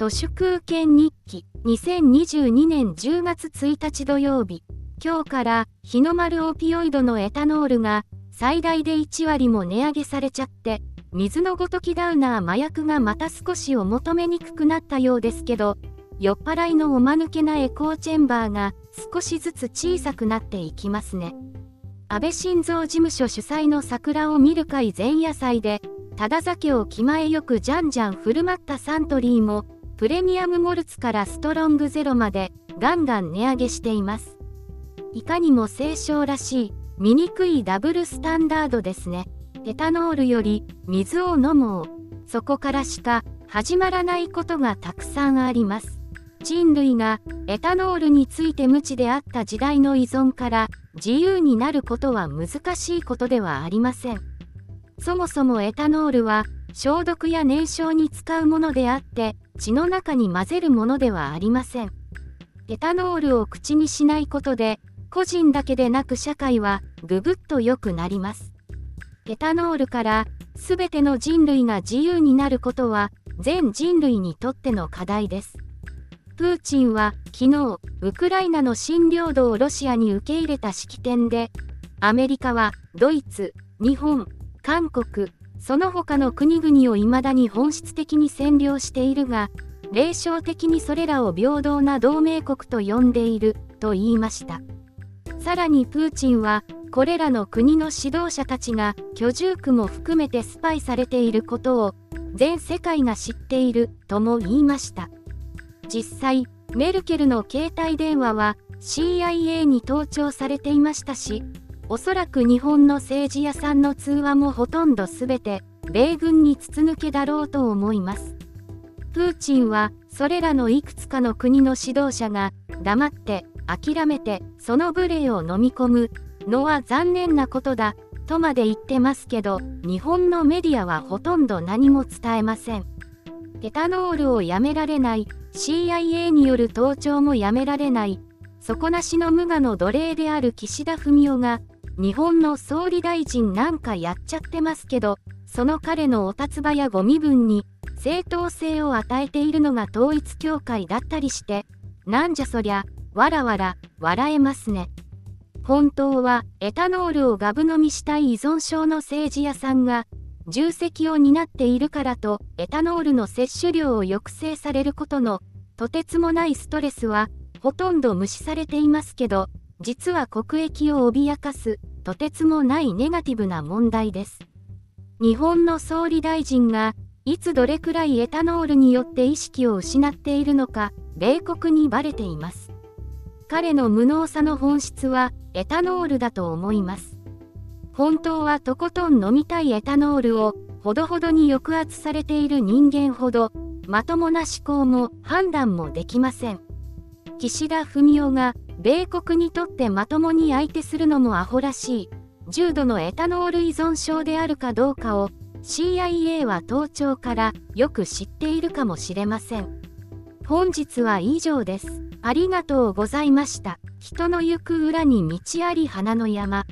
都市空権日記2022年10月1日土曜日。今日から日の丸オピオイドのエタノールが最大で1割も値上げされちゃって水のごときダウナー麻薬がまた少しを求めにくくなったようですけど酔っ払いのおまぬけなエコーチェンバーが少しずつ小さくなっていきますね。安倍晋三事務所主催の桜を見る会前夜祭でただ酒を気前よくじゃんじゃん振る舞ったサントリーもプレミアムモルツからストロングゼロまでガンガン値上げしています。いかにも清少らしい醜いダブルスタンダードですね。エタノールより水を飲もう。そこからしか始まらないことがたくさんあります。人類がエタノールについて無知であった時代の依存から自由になることは難しいことではありません。そもそもエタノールは消毒や燃焼に使うものであって血の中に混ぜるものではありません。エタノールを口にしないことで個人だけでなく社会はぐぐっと良くなります。エタノールから全ての人類が自由になることは全人類にとっての課題です。プーチンは昨日ウクライナの新領土をロシアに受け入れた式典でアメリカはドイツ日本韓国その他の国々を未だに本質的に占領しているが、霊障的にそれらを平等な同盟国と呼んでいると言いました。さらにプーチンは、これらの国の指導者たちが居住区も含めてスパイされていることを全世界が知っているとも言いました。実際、メルケルの携帯電話は CIA に盗聴されていましたし、おそらく日本の政治屋さんの通話もほとんど全て米軍に筒抜けだろうと思います。プーチンはそれらのいくつかの国の指導者が黙って諦めてその無礼を飲み込むのは残念なことだとまで言ってますけど日本のメディアはほとんど何も伝えません。エタノールをやめられない CIA による盗聴もやめられない底なしの無我の奴隷である岸田文雄が日本の総理大臣なんかやっちゃってますけど、その彼のお立場やご身分に正当性を与えているのが統一教会だったりして、なんじゃそりゃ、わらわら、笑えますね。本当はエタノールをガブ飲みしたい依存症の政治屋さんが重責を担っているからとエタノールの摂取量を抑制されることのとてつもないストレスはほとんど無視されていますけど実は国益を脅かすとてつもないネガティブな問題です。日本の総理大臣がいつどれくらいエタノールによって意識を失っているのか米国にバレています。彼の無能さの本質はエタノールだと思います。本当はとことん飲みたいエタノールをほどほどに抑圧されている人間ほどまともな思考も判断もできません。岸田文雄が米国にとってまともに相手するのもアホらしい。重度のエタノール依存症であるかどうかを CIA は盗聴からよく知っているかもしれません。本日は以上です。ありがとうございました。人の行く裏に道あり花の山。